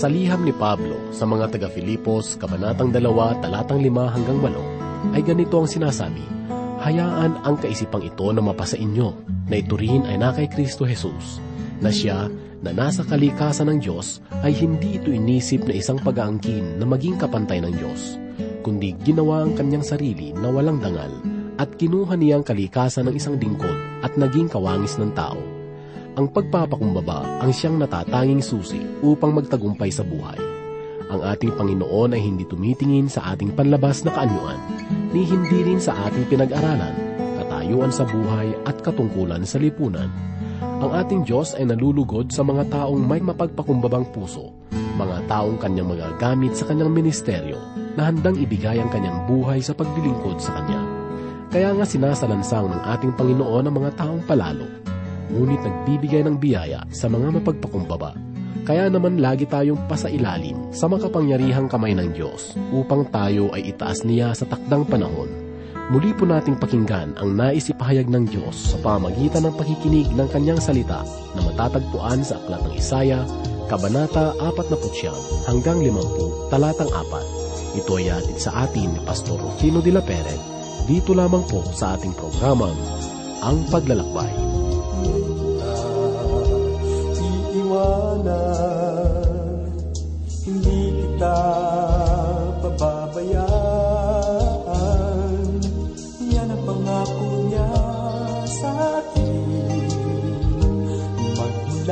Sa liham ni Pablo sa mga taga-Filipos, Kabanatang 2, talatang 5 hanggang 8, ay ganito ang sinasabi, Hayaan ang kaisipang ito na mapasa inyo, na ito rin ay na kay Kristo Jesus, na siya na nasa kalikasan ng Diyos ay hindi ito inisip na isang pag-aangkin na maging kapantay ng Diyos, kundi ginawa ang kanyang sarili na walang dangal at kinuha niya ang kalikasan ng isang lingkod at naging kawangis ng tao ang pagpapakumbaba ang siyang natatanging susi upang magtagumpay sa buhay. Ang ating Panginoon ay hindi tumitingin sa ating panlabas na kaanyuan, ni hindi rin sa ating pinag-aralan, katayuan sa buhay at katungkulan sa lipunan. Ang ating Diyos ay nalulugod sa mga taong may mapagpakumbabang puso, mga taong kanyang magagamit sa kanyang ministeryo na handang ibigay ang kanyang buhay sa paglilingkod sa Kanya. Kaya nga sinasalansang ng ating Panginoon ang mga taong palalo ngunit nagbibigay ng biyaya sa mga mapagpakumbaba. Kaya naman lagi tayong pasailalim sa makapangyarihang kamay ng Diyos upang tayo ay itaas niya sa takdang panahon. Muli po nating pakinggan ang naisipahayag ng Diyos sa pamagitan ng pakikinig ng kanyang salita na matatagpuan sa Aklat ng Isaya, Kabanata 49 hanggang 50, talatang 4. Ito ay atid sa atin ni Pastor Rufino de la Pere, dito lamang po sa ating programang Ang Paglalakbay.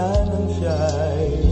Magmula nang siya'y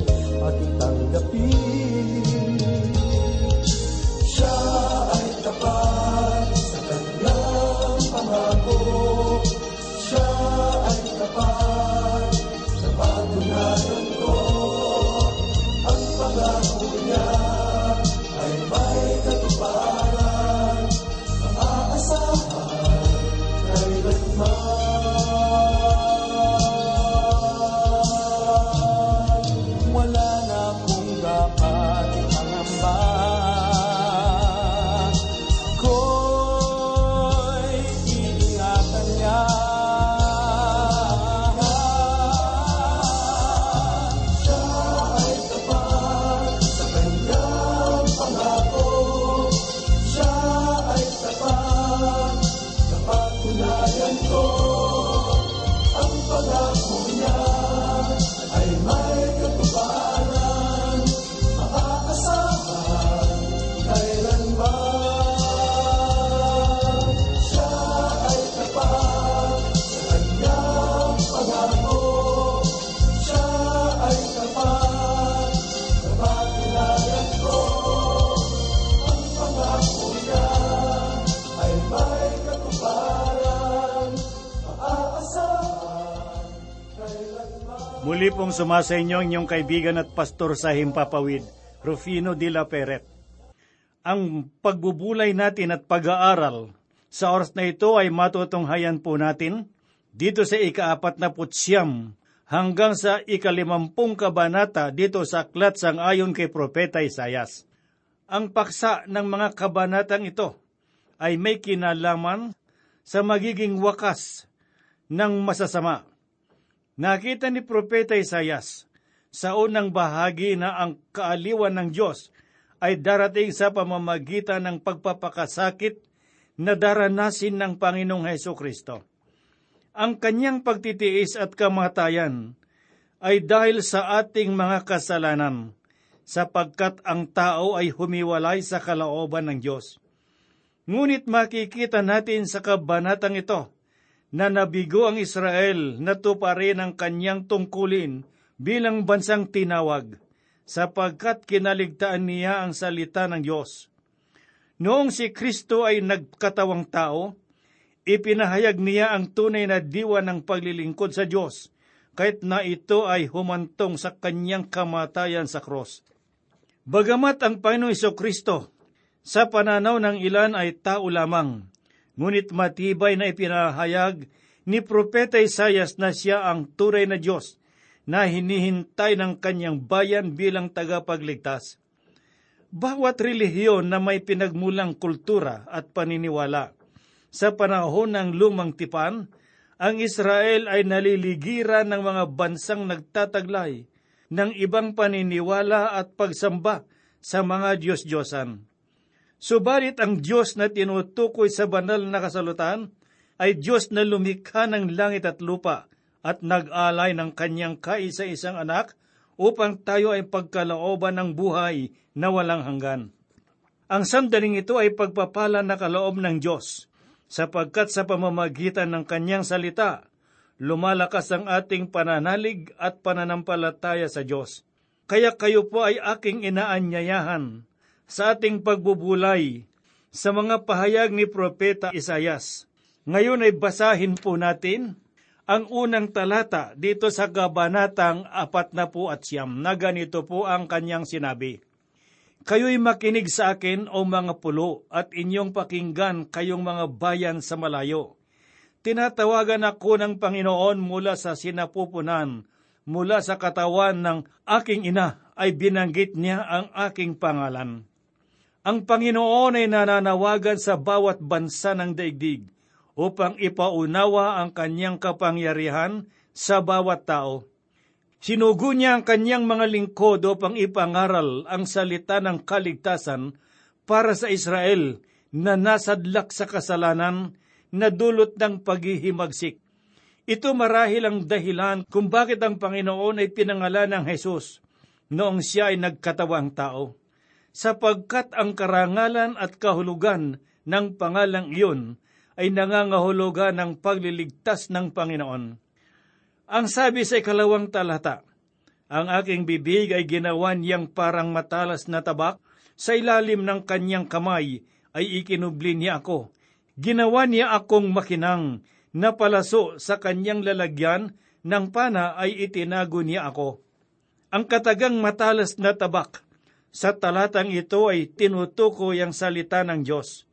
Muli pong sumasa inyo ang inyong kaibigan at pastor sa Himpapawid, Rufino de la Peret. Ang pagbubulay natin at pag-aaral sa oras na ito ay matutunghayan po natin dito sa ikaapat na putsyam hanggang sa ikalimampung kabanata dito sa aklat sang ayon kay Propeta Isayas. Ang paksa ng mga kabanatang ito ay may kinalaman sa magiging wakas ng masasama. Nakita ni Propeta Isayas sa unang bahagi na ang kaaliwan ng Diyos ay darating sa pamamagitan ng pagpapakasakit na daranasin ng Panginoong Heso Kristo. Ang kanyang pagtitiis at kamatayan ay dahil sa ating mga kasalanan, sapagkat ang tao ay humiwalay sa kalooban ng Diyos. Ngunit makikita natin sa kabanatang ito na nabigo ang Israel na tuparin ang kanyang tungkulin bilang bansang tinawag, sapagkat kinaligtaan niya ang salita ng Diyos. Noong si Kristo ay nagkatawang tao, ipinahayag niya ang tunay na diwa ng paglilingkod sa Diyos, kahit na ito ay humantong sa kanyang kamatayan sa krus. Bagamat ang Panginoong Iso Kristo, sa pananaw ng ilan ay tao lamang, ngunit matibay na ipinahayag ni Propeta Isayas na siya ang turay na Diyos na hinihintay ng kanyang bayan bilang tagapagligtas. Bawat relihiyon na may pinagmulang kultura at paniniwala sa panahon ng lumang tipan, ang Israel ay naliligiran ng mga bansang nagtataglay ng ibang paniniwala at pagsamba sa mga Diyos-Diyosan. Subalit ang Diyos na tinutukoy sa banal na kasalutan ay Diyos na lumikha ng langit at lupa at nag-alay ng kanyang kaisa-isang anak upang tayo ay pagkalooban ng buhay na walang hanggan. Ang sandaling ito ay pagpapala na kaloob ng Diyos, sapagkat sa pamamagitan ng kanyang salita, lumalakas ang ating pananalig at pananampalataya sa Diyos. Kaya kayo po ay aking inaanyayahan sa ating pagbubulay sa mga pahayag ni Propeta Isayas. Ngayon ay basahin po natin ang unang talata dito sa Kabanatang apat na po at siyam na ganito po ang kanyang sinabi. Kayo'y makinig sa akin o mga pulo at inyong pakinggan kayong mga bayan sa malayo. Tinatawagan ako ng Panginoon mula sa sinapupunan, mula sa katawan ng aking ina ay binanggit niya ang aking pangalan. Ang Panginoon ay nananawagan sa bawat bansa ng daigdig upang ipaunawa ang kanyang kapangyarihan sa bawat tao. Sinugo niya ang kanyang mga lingkod upang ipangaral ang salita ng kaligtasan para sa Israel na nasadlak sa kasalanan na dulot ng paghihimagsik. Ito marahil ang dahilan kung bakit ang Panginoon ay pinangalan ng Jesus noong siya ay nagkatawang tao. Sapagkat ang karangalan at kahulugan ng pangalang iyon ay nangangahulugan ng pagliligtas ng Panginoon. Ang sabi sa ikalawang talata, ang aking bibig ay ginawa niyang parang matalas na tabak, sa ilalim ng kanyang kamay ay ikinubli niya ako. Ginawa niya akong makinang, napalaso sa kanyang lalagyan, ng pana ay itinago niya ako. Ang katagang matalas na tabak, sa talatang ito ay tinutukoy ang salita ng Diyos.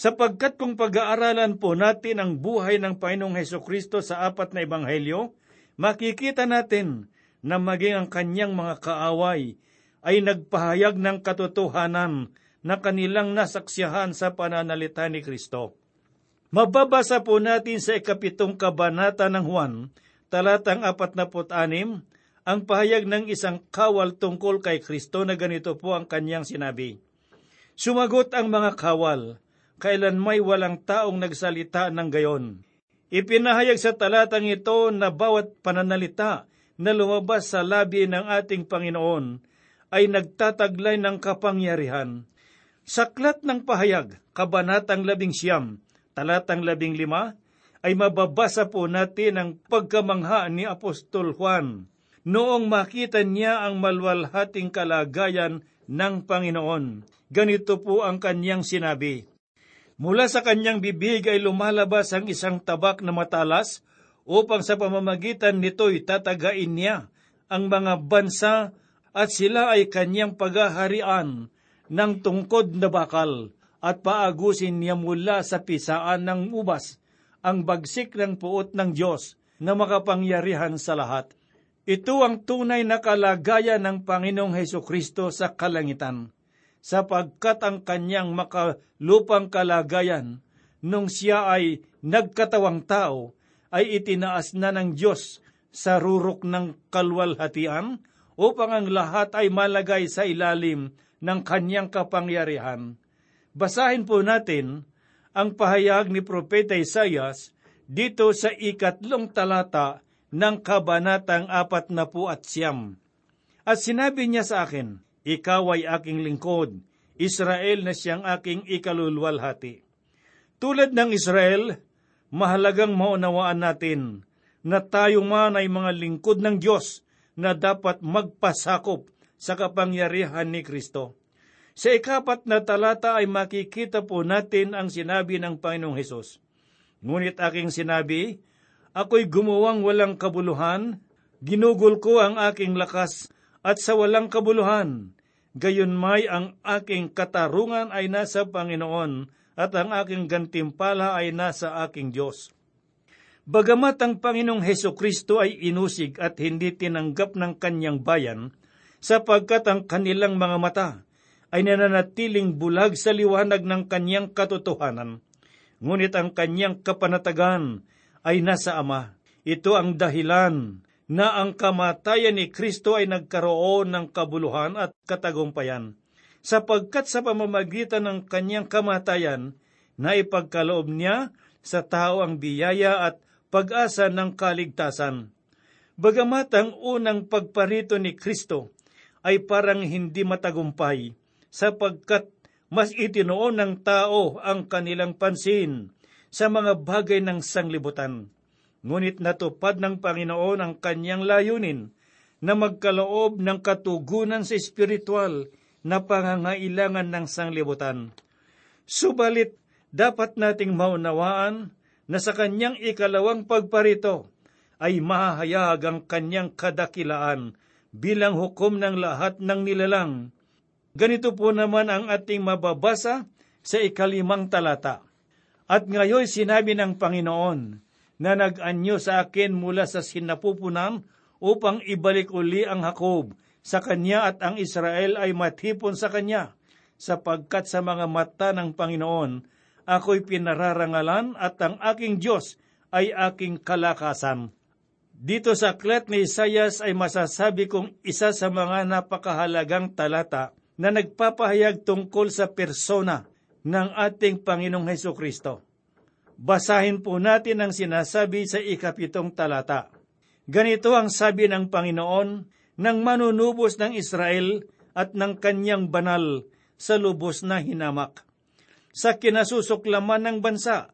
Sapagkat kung pag-aaralan po natin ang buhay ng Panginoong Heso Kristo sa apat na ebanghelyo, makikita natin na maging ang kanyang mga kaaway ay nagpahayag ng katotohanan na kanilang nasaksiyahan sa pananalita ni Kristo. Mababasa po natin sa ikapitong kabanata ng Juan, talatang 46, ang pahayag ng isang kawal tungkol kay Kristo na ganito po ang kanyang sinabi. Sumagot ang mga kawal, kailan may walang taong nagsalita ng gayon. Ipinahayag sa talatang ito na bawat pananalita na lumabas sa labi ng ating Panginoon ay nagtataglay ng kapangyarihan. Saklat ng pahayag, kabanatang labing siyam, talatang labing lima, ay mababasa po natin ang pagkamangha ni Apostol Juan noong makita niya ang malwalhating kalagayan ng Panginoon. Ganito po ang kanyang sinabi, Mula sa kanyang bibig ay lumalabas ang isang tabak na matalas upang sa pamamagitan nito'y tatagain niya ang mga bansa at sila ay kanyang paghaharian ng tungkod na bakal at paagusin niya mula sa pisaan ng ubas ang bagsik ng puot ng Diyos na makapangyarihan sa lahat. Ito ang tunay na kalagayan ng Panginoong Heso Kristo sa kalangitan sapagkat ang kanyang makalupang kalagayan nung siya ay nagkatawang tao ay itinaas na ng Diyos sa rurok ng kalwalhatian upang ang lahat ay malagay sa ilalim ng kanyang kapangyarihan. Basahin po natin ang pahayag ni Propeta Isayas dito sa ikatlong talata ng kabanatang apat na po at siyam. At sinabi niya sa akin, ikaw ay aking lingkod, Israel na siyang aking ikalulwalhati. Tulad ng Israel, mahalagang maunawaan natin na tayo man ay mga lingkod ng Diyos na dapat magpasakop sa kapangyarihan ni Kristo. Sa ikapat na talata ay makikita po natin ang sinabi ng Panginoong Hesus. Ngunit aking sinabi, ako'y gumuwang walang kabuluhan, ginugol ko ang aking lakas at sa walang kabuluhan. Gayon may ang aking katarungan ay nasa Panginoon at ang aking gantimpala ay nasa aking Diyos. Bagamat ang Panginoong Heso Kristo ay inusig at hindi tinanggap ng kanyang bayan, sapagkat ang kanilang mga mata ay nananatiling bulag sa liwanag ng kanyang katotohanan. Ngunit ang kanyang kapanatagan ay nasa Ama. Ito ang dahilan na ang kamatayan ni Kristo ay nagkaroon ng kabuluhan at katagumpayan, sapagkat sa pamamagitan ng kanyang kamatayan, na ipagkaloob niya sa tao ang biyaya at pag-asa ng kaligtasan. Bagamat ang unang pagparito ni Kristo ay parang hindi matagumpay, sapagkat mas itinoon ng tao ang kanilang pansin sa mga bagay ng sanglibutan. Ngunit natupad ng Panginoon ang kanyang layunin na magkaloob ng katugunan sa espiritual na pangangailangan ng sanglibutan. Subalit, dapat nating maunawaan na sa kanyang ikalawang pagparito ay mahahayag ang kanyang kadakilaan bilang hukom ng lahat ng nilalang. Ganito po naman ang ating mababasa sa ikalimang talata. At ngayon sinabi ng Panginoon na nag-anyo sa akin mula sa sinapupunan upang ibalik uli ang Hakob sa kanya at ang Israel ay matipon sa kanya, sapagkat sa mga mata ng Panginoon ako'y pinararangalan at ang aking Diyos ay aking kalakasan. Dito sa aklat ni Isayas ay masasabi kong isa sa mga napakahalagang talata na nagpapahayag tungkol sa persona ng ating Panginoong Heso Kristo. Basahin po natin ang sinasabi sa ikapitong talata. Ganito ang sabi ng Panginoon ng manunubos ng Israel at ng kanyang banal sa lubos na hinamak. Sa kinasusuklaman ng bansa,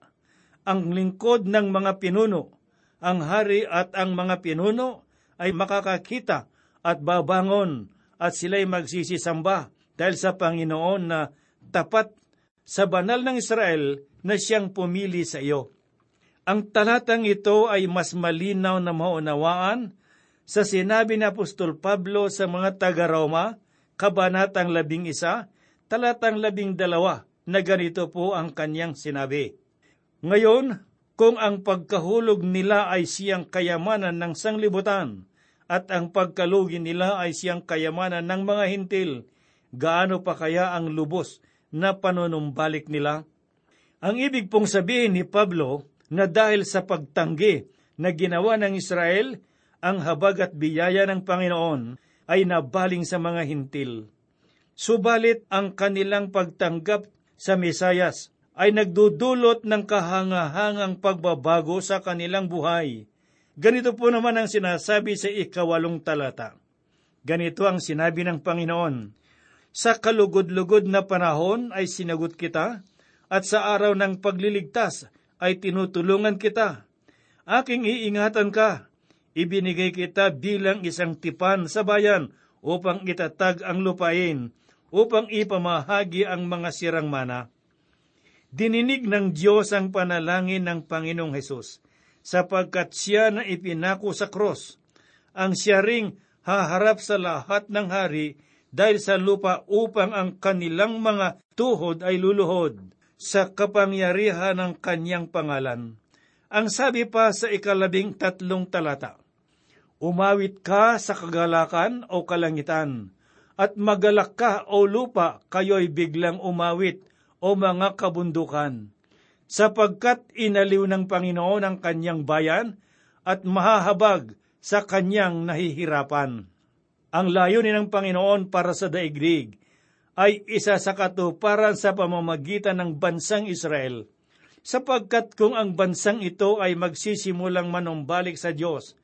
ang lingkod ng mga pinuno, ang hari at ang mga pinuno ay makakakita at babangon at sila'y magsisisamba dahil sa Panginoon na tapat sa banal ng Israel na siyang pumili sa iyo. Ang talatang ito ay mas malinaw na maunawaan sa sinabi ni Apostol Pablo sa mga taga-Roma, Kabanatang labing isa, talatang labing dalawa, na ganito po ang kanyang sinabi. Ngayon, kung ang pagkahulog nila ay siyang kayamanan ng sanglibutan, at ang pagkalugi nila ay siyang kayamanan ng mga hintil, gaano pa kaya ang lubos na panunumbalik nila. Ang ibig pong sabihin ni Pablo na dahil sa pagtanggi na ginawa ng Israel, ang habag at biyaya ng Panginoon ay nabaling sa mga hintil. Subalit ang kanilang pagtanggap sa Mesayas ay nagdudulot ng kahangahangang pagbabago sa kanilang buhay. Ganito po naman ang sinasabi sa ikawalong talata. Ganito ang sinabi ng Panginoon, sa kalugod-lugod na panahon ay sinagot kita, at sa araw ng pagliligtas ay tinutulungan kita. Aking iingatan ka, ibinigay kita bilang isang tipan sa bayan upang itatag ang lupain, upang ipamahagi ang mga sirang mana. Dininig ng Diyos ang panalangin ng Panginoong Hesus, sapagkat siya na ipinako sa cross, ang siya ring haharap sa lahat ng hari dahil sa lupa upang ang kanilang mga tuhod ay luluhod sa kapangyarihan ng kanyang pangalan. Ang sabi pa sa ikalabing tatlong talata, Umawit ka sa kagalakan o kalangitan, at magalak ka o lupa, kayo'y biglang umawit o mga kabundukan, sapagkat inaliw ng Panginoon ang kanyang bayan at mahahabag sa kanyang nahihirapan. Ang layunin ng Panginoon para sa daigdig ay isa sa katuparan sa pamamagitan ng bansang Israel, sapagkat kung ang bansang ito ay magsisimulang manumbalik sa Diyos,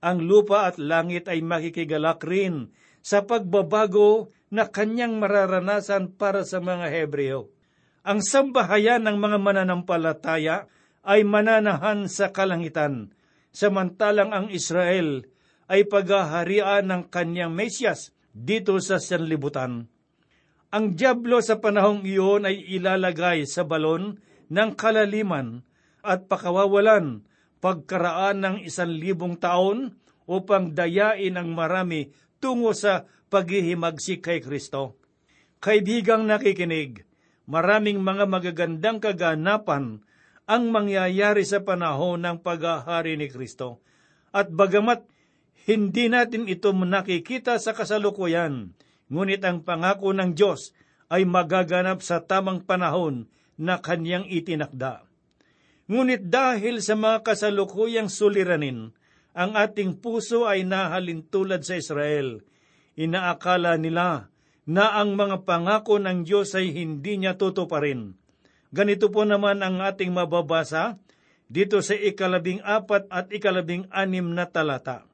ang lupa at langit ay makikigalak rin sa pagbabago na kanyang mararanasan para sa mga Hebreo. Ang sambahayan ng mga mananampalataya ay mananahan sa kalangitan, samantalang ang Israel ay paghaharian ng kanyang Mesyas dito sa sanlibutan. Ang Diablo sa panahong iyon ay ilalagay sa balon ng kalaliman at pakawawalan pagkaraan ng isang libong taon upang dayain ang marami tungo sa paghihimagsik kay Kristo. Kaibigang nakikinig, maraming mga magagandang kaganapan ang mangyayari sa panahon ng paghahari ni Kristo. At bagamat hindi natin ito nakikita sa kasalukuyan, ngunit ang pangako ng Diyos ay magaganap sa tamang panahon na kanyang itinakda. Ngunit dahil sa mga kasalukuyang suliranin, ang ating puso ay nahalintulad sa Israel. Inaakala nila na ang mga pangako ng Diyos ay hindi niya tutuparin. Ganito po naman ang ating mababasa dito sa ikalabing apat at ikalabing anim na talata.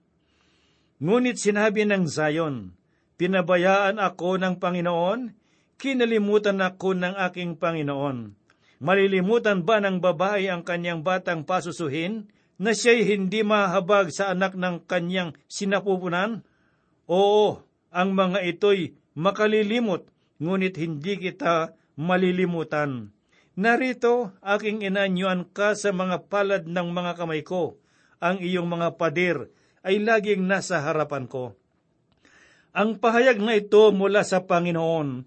Ngunit sinabi ng Zion, Pinabayaan ako ng Panginoon, kinalimutan ako ng aking Panginoon. Malilimutan ba ng babae ang kanyang batang pasusuhin na siya'y hindi mahabag sa anak ng kanyang sinapupunan? Oo, ang mga ito'y makalilimot, ngunit hindi kita malilimutan. Narito, aking inanyuan ka sa mga palad ng mga kamay ko. Ang iyong mga pader ay laging nasa harapan ko. Ang pahayag na ito mula sa Panginoon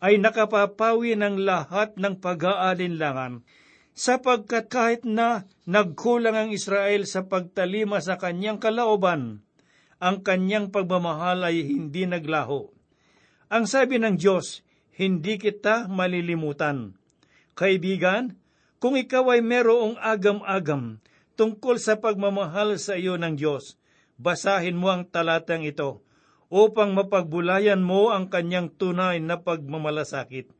ay nakapapawi ng lahat ng pag-aalinlangan sapagkat kahit na nagkulang ang Israel sa pagtalima sa kanyang kalaoban, ang kanyang pagmamahal ay hindi naglaho. Ang sabi ng Diyos, hindi kita malilimutan. Kaibigan, kung ikaw ay merong agam-agam tungkol sa pagmamahal sa iyo ng Diyos, basahin mo ang talatang ito upang mapagbulayan mo ang kanyang tunay na pagmamalasakit.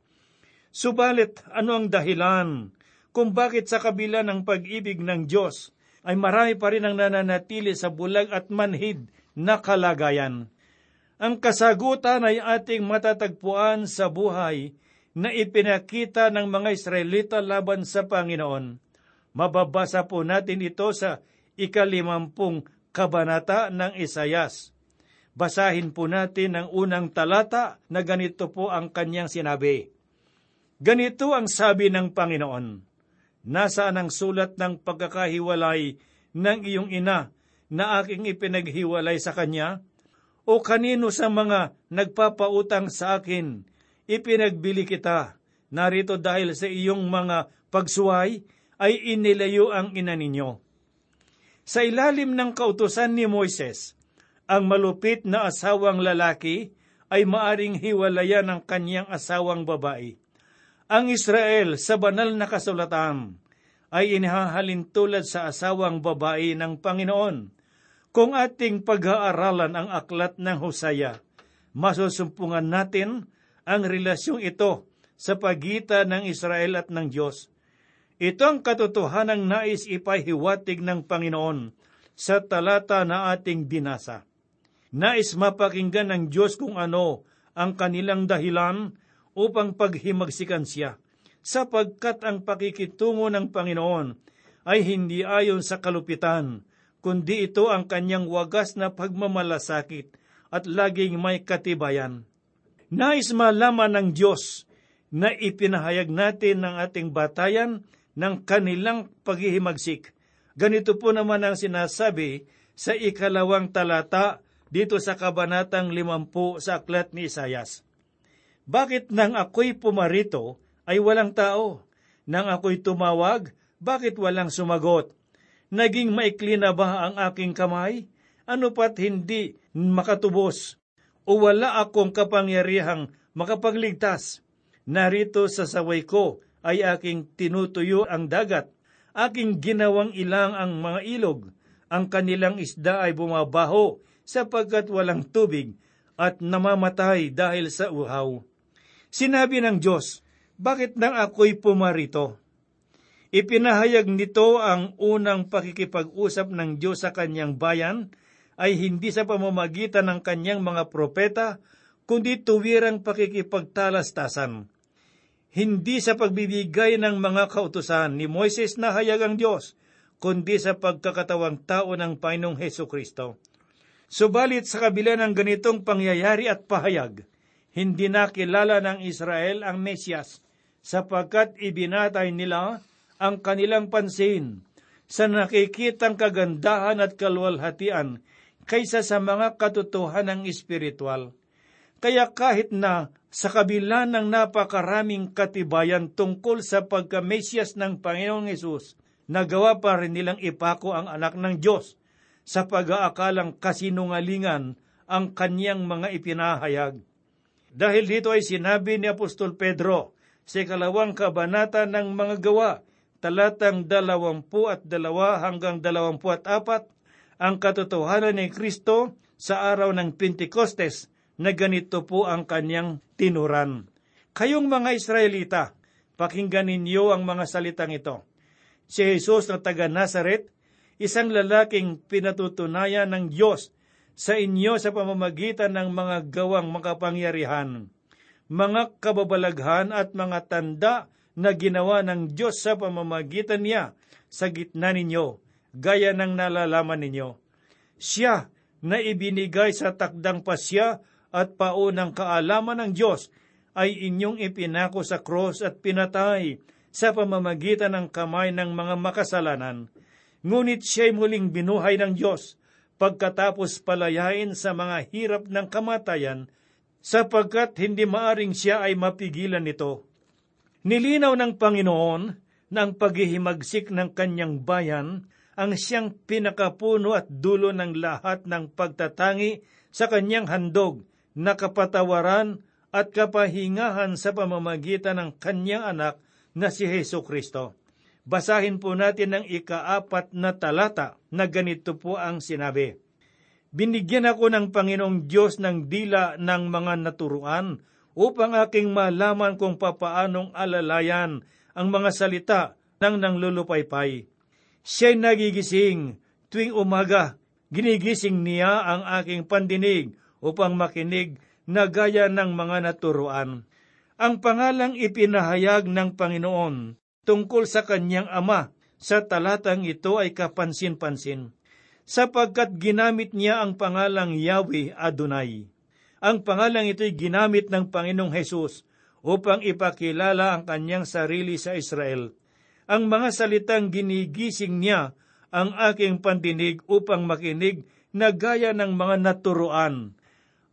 Subalit, ano ang dahilan kung bakit sa kabila ng pag-ibig ng Diyos ay marami pa rin ang nananatili sa bulag at manhid na kalagayan? Ang kasagutan ay ating matatagpuan sa buhay na ipinakita ng mga Israelita laban sa Panginoon. Mababasa po natin ito sa ikalimampung kabanata ng Isayas. Basahin po natin ang unang talata na ganito po ang kanyang sinabi. Ganito ang sabi ng Panginoon, Nasaan ang sulat ng pagkakahiwalay ng iyong ina na aking ipinaghiwalay sa kanya? O kanino sa mga nagpapautang sa akin ipinagbili kita. Narito dahil sa iyong mga pagsuway ay inilayo ang ina ninyo. Sa ilalim ng kautusan ni Moises, ang malupit na asawang lalaki ay maaring hiwalayan ng kanyang asawang babae. Ang Israel sa banal na kasulatan ay inihahalin tulad sa asawang babae ng Panginoon. Kung ating pag-aaralan ang aklat ng Hosea, masusumpungan natin ang relasyong ito sa pagitan ng Israel at ng Diyos. Ito ang katotohanang nais ipahiwatig ng Panginoon sa talata na ating binasa. Nais mapakinggan ng Diyos kung ano ang kanilang dahilan upang paghimagsikan siya, sapagkat ang pakikitungo ng Panginoon ay hindi ayon sa kalupitan, kundi ito ang kanyang wagas na pagmamalasakit at laging may katibayan. Nais malaman ng Diyos na ipinahayag natin ng ating batayan ng kanilang paghihimagsik. Ganito po naman ang sinasabi sa ikalawang talata dito sa kabanatang limampu sa aklat ni Isayas. Bakit nang ako'y pumarito ay walang tao? Nang ako'y tumawag, bakit walang sumagot? Naging maikli na ba ang aking kamay? Ano pat hindi makatubos? o wala akong kapangyarihang makapagligtas. Narito sa saway ko ay aking tinutuyo ang dagat, aking ginawang ilang ang mga ilog, ang kanilang isda ay bumabaho sapagkat walang tubig at namamatay dahil sa uhaw. Sinabi ng Diyos, bakit nang ako'y pumarito? Ipinahayag nito ang unang pakikipag-usap ng Diyos sa kanyang bayan ay hindi sa pamamagitan ng kanyang mga propeta, kundi tuwirang pakikipagtalastasan. Hindi sa pagbibigay ng mga kautusan ni Moises na hayag ang Diyos, kundi sa pagkakatawang tao ng Panginoong Heso Kristo. Subalit sa kabila ng ganitong pangyayari at pahayag, hindi na kilala ng Israel ang Mesyas, sapagkat ibinatay nila ang kanilang pansin sa nakikitang kagandahan at kalwalhatian kaysa sa mga katotohanan espiritual. Kaya kahit na sa kabila ng napakaraming katibayan tungkol sa pagkamesyas ng Panginoong Yesus, nagawa pa rin nilang ipako ang anak ng Diyos sa pag-aakalang kasinungalingan ang kanyang mga ipinahayag. Dahil dito ay sinabi ni Apostol Pedro sa ikalawang kabanata ng mga gawa, talatang dalawampu at dalawa hanggang dalawampu at apat, ang katotohanan ni Kristo sa araw ng Pentekostes na ganito po ang kanyang tinuran. Kayong mga Israelita, pakinggan ninyo ang mga salitang ito. Si Jesus na taga Nazaret, isang lalaking pinatutunayan ng Diyos sa inyo sa pamamagitan ng mga gawang makapangyarihan, mga kababalaghan at mga tanda na ginawa ng Diyos sa pamamagitan niya sa gitna ninyo, gaya ng nalalaman ninyo. Siya na ibinigay sa takdang pasya at paunang kaalaman ng Diyos ay inyong ipinako sa cross at pinatay sa pamamagitan ng kamay ng mga makasalanan. Ngunit siya'y muling binuhay ng Diyos pagkatapos palayain sa mga hirap ng kamatayan sapagkat hindi maaring siya ay mapigilan nito. Nilinaw ng Panginoon na ang paghihimagsik ng kanyang bayan ang siyang pinakapuno at dulo ng lahat ng pagtatangi sa kanyang handog na kapatawaran at kapahingahan sa pamamagitan ng kanyang anak na si Heso Kristo. Basahin po natin ang ikaapat na talata na ganito po ang sinabi. Binigyan ako ng Panginoong Diyos ng dila ng mga naturuan upang aking malaman kung papaanong alalayan ang mga salita ng nanglulupaypay. Siya'y nagigising tuwing umaga, ginigising niya ang aking pandinig upang makinig na gaya ng mga naturuan. Ang pangalang ipinahayag ng Panginoon tungkol sa kanyang ama sa talatang ito ay kapansin-pansin, sapagkat ginamit niya ang pangalang Yahweh Adonai. Ang pangalang ito'y ginamit ng Panginoong Hesus upang ipakilala ang kanyang sarili sa Israel. Ang mga salitang ginigising niya ang aking pandinig upang makinig na gaya ng mga naturuan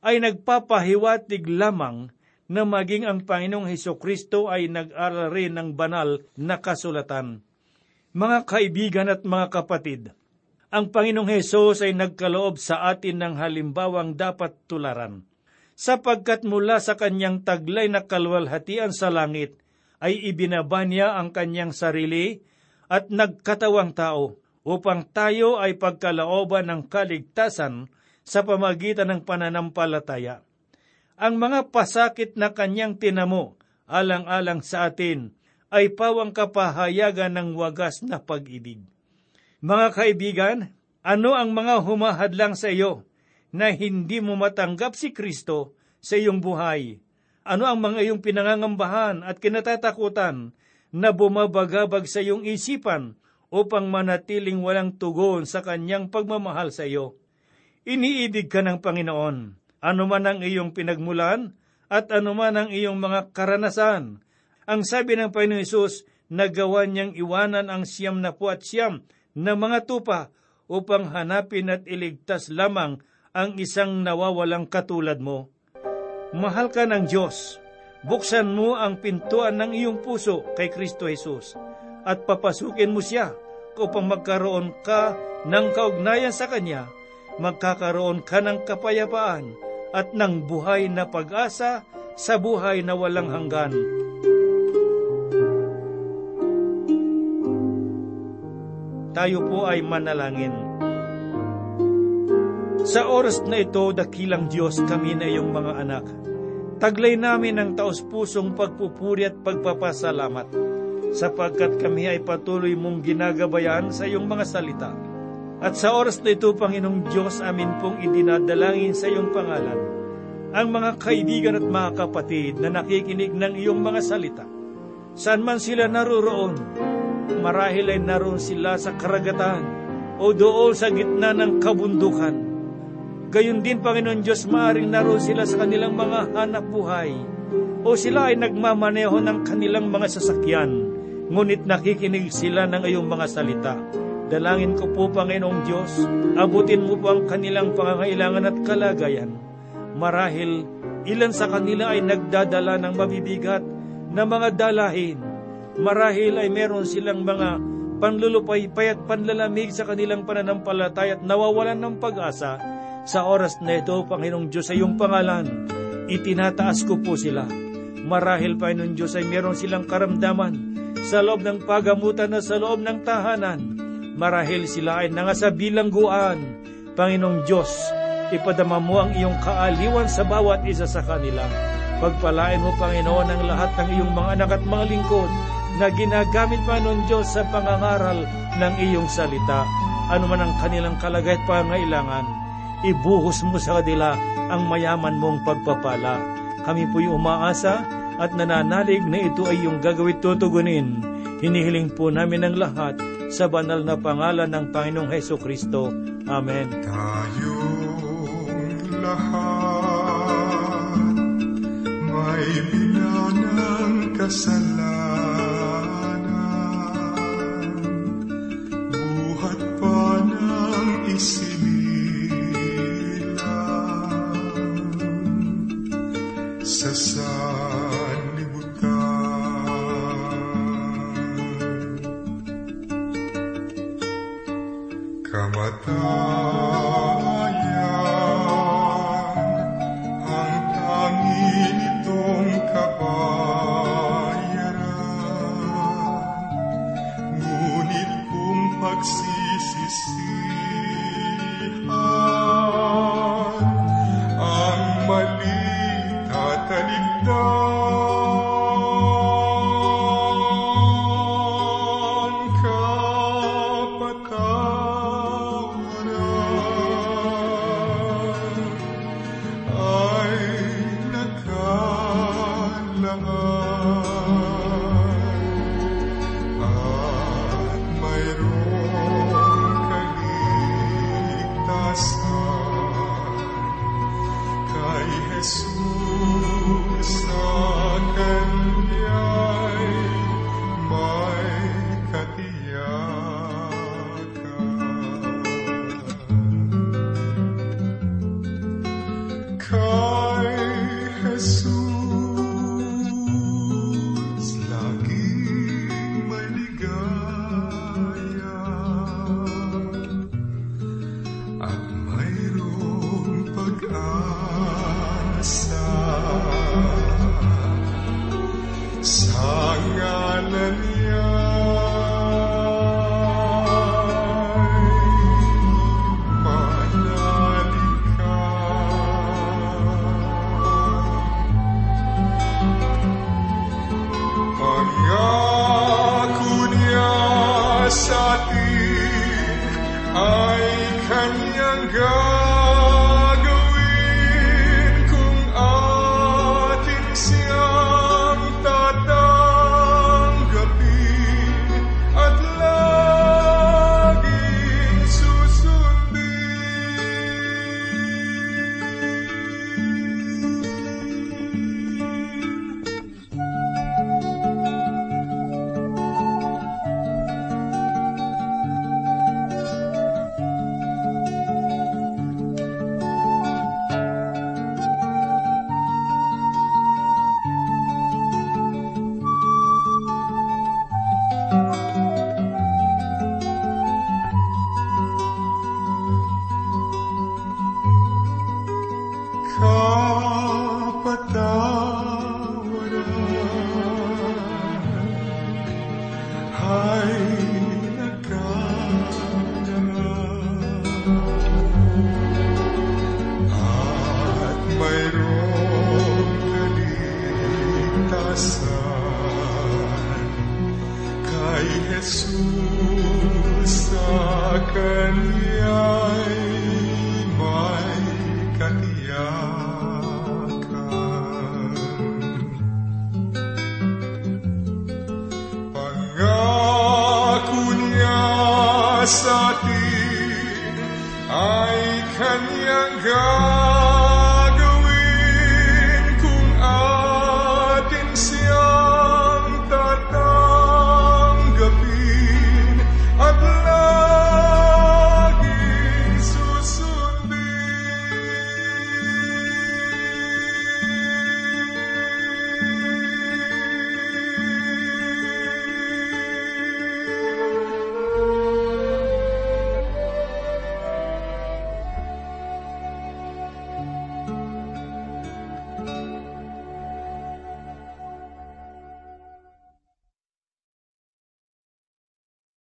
ay nagpapahiwatig lamang na maging ang Panginoong Heso Kristo ay nag-aral rin ng banal na kasulatan. Mga kaibigan at mga kapatid, ang Panginoong Hesus ay nagkaloob sa atin ng halimbawang dapat tularan sapagkat mula sa kanyang taglay na kalwalhatian sa langit, ay ibinaba niya ang kanyang sarili at nagkatawang tao upang tayo ay pagkalaoban ng kaligtasan sa pamagitan ng pananampalataya. Ang mga pasakit na kanyang tinamo alang-alang sa atin ay pawang kapahayagan ng wagas na pag-ibig. Mga kaibigan, ano ang mga humahadlang sa iyo na hindi mo matanggap si Kristo sa iyong buhay? Ano ang mga iyong pinangangambahan at kinatatakutan na bumabagabag sa iyong isipan upang manatiling walang tugon sa kanyang pagmamahal sa iyo? Iniibig ka ng Panginoon, anuman ang iyong pinagmulan at anuman ang iyong mga karanasan. Ang sabi ng Panginoon Isus, nagawa niyang iwanan ang siyam na po at siyam na mga tupa upang hanapin at iligtas lamang ang isang nawawalang katulad mo. Mahal ka ng Diyos. Buksan mo ang pintuan ng iyong puso kay Kristo Jesus at papasukin mo siya upang magkaroon ka ng kaugnayan sa Kanya, magkakaroon ka ng kapayapaan at ng buhay na pag-asa sa buhay na walang hanggan. Tayo po ay manalangin. Sa oras na ito, dakilang Diyos kami na iyong mga anak. Taglay namin ang taos-pusong pagpupuri at pagpapasalamat sapagkat kami ay patuloy mong ginagabayan sa iyong mga salita. At sa oras na ito, Panginoong Diyos, amin pong idinadalangin sa iyong pangalan ang mga kaibigan at mga kapatid na nakikinig ng iyong mga salita. Saan man sila naroroon, marahil ay naroon sila sa karagatan o doon sa gitna ng kabundukan Gayon din, Panginoon Diyos, maaring naroon sila sa kanilang mga hanap buhay o sila ay nagmamaneho ng kanilang mga sasakyan, ngunit nakikinig sila ng iyong mga salita. Dalangin ko po, Panginoong Diyos, abutin mo po ang kanilang pangangailangan at kalagayan. Marahil, ilan sa kanila ay nagdadala ng mabibigat na mga dalahin. Marahil ay meron silang mga panlulupaypay at panlalamig sa kanilang pananampalataya at nawawalan ng pag-asa sa oras na ito, Panginoong Diyos, sa iyong pangalan, itinataas ko po sila. Marahil, Panginoong Diyos, ay meron silang karamdaman sa loob ng pagamutan na sa loob ng tahanan. Marahil sila ay nangasabilangguan. Panginoong Diyos, ipadama mo ang iyong kaaliwan sa bawat isa sa kanila. Pagpalain mo, Panginoon, ang lahat ng iyong mga anak at mga lingkod na ginagamit, Panginoon Diyos, sa pangangaral ng iyong salita. Ano man ang kanilang kalagay at pangailangan, ibuhos mo sa kanila ang mayaman mong pagpapala. Kami po'y umaasa at nananalig na ito ay iyong gagawit tutugunin. Hinihiling po namin ang lahat sa banal na pangalan ng Panginoong Heso Kristo. Amen. Tayong lahat may binanang kasalanan kung niya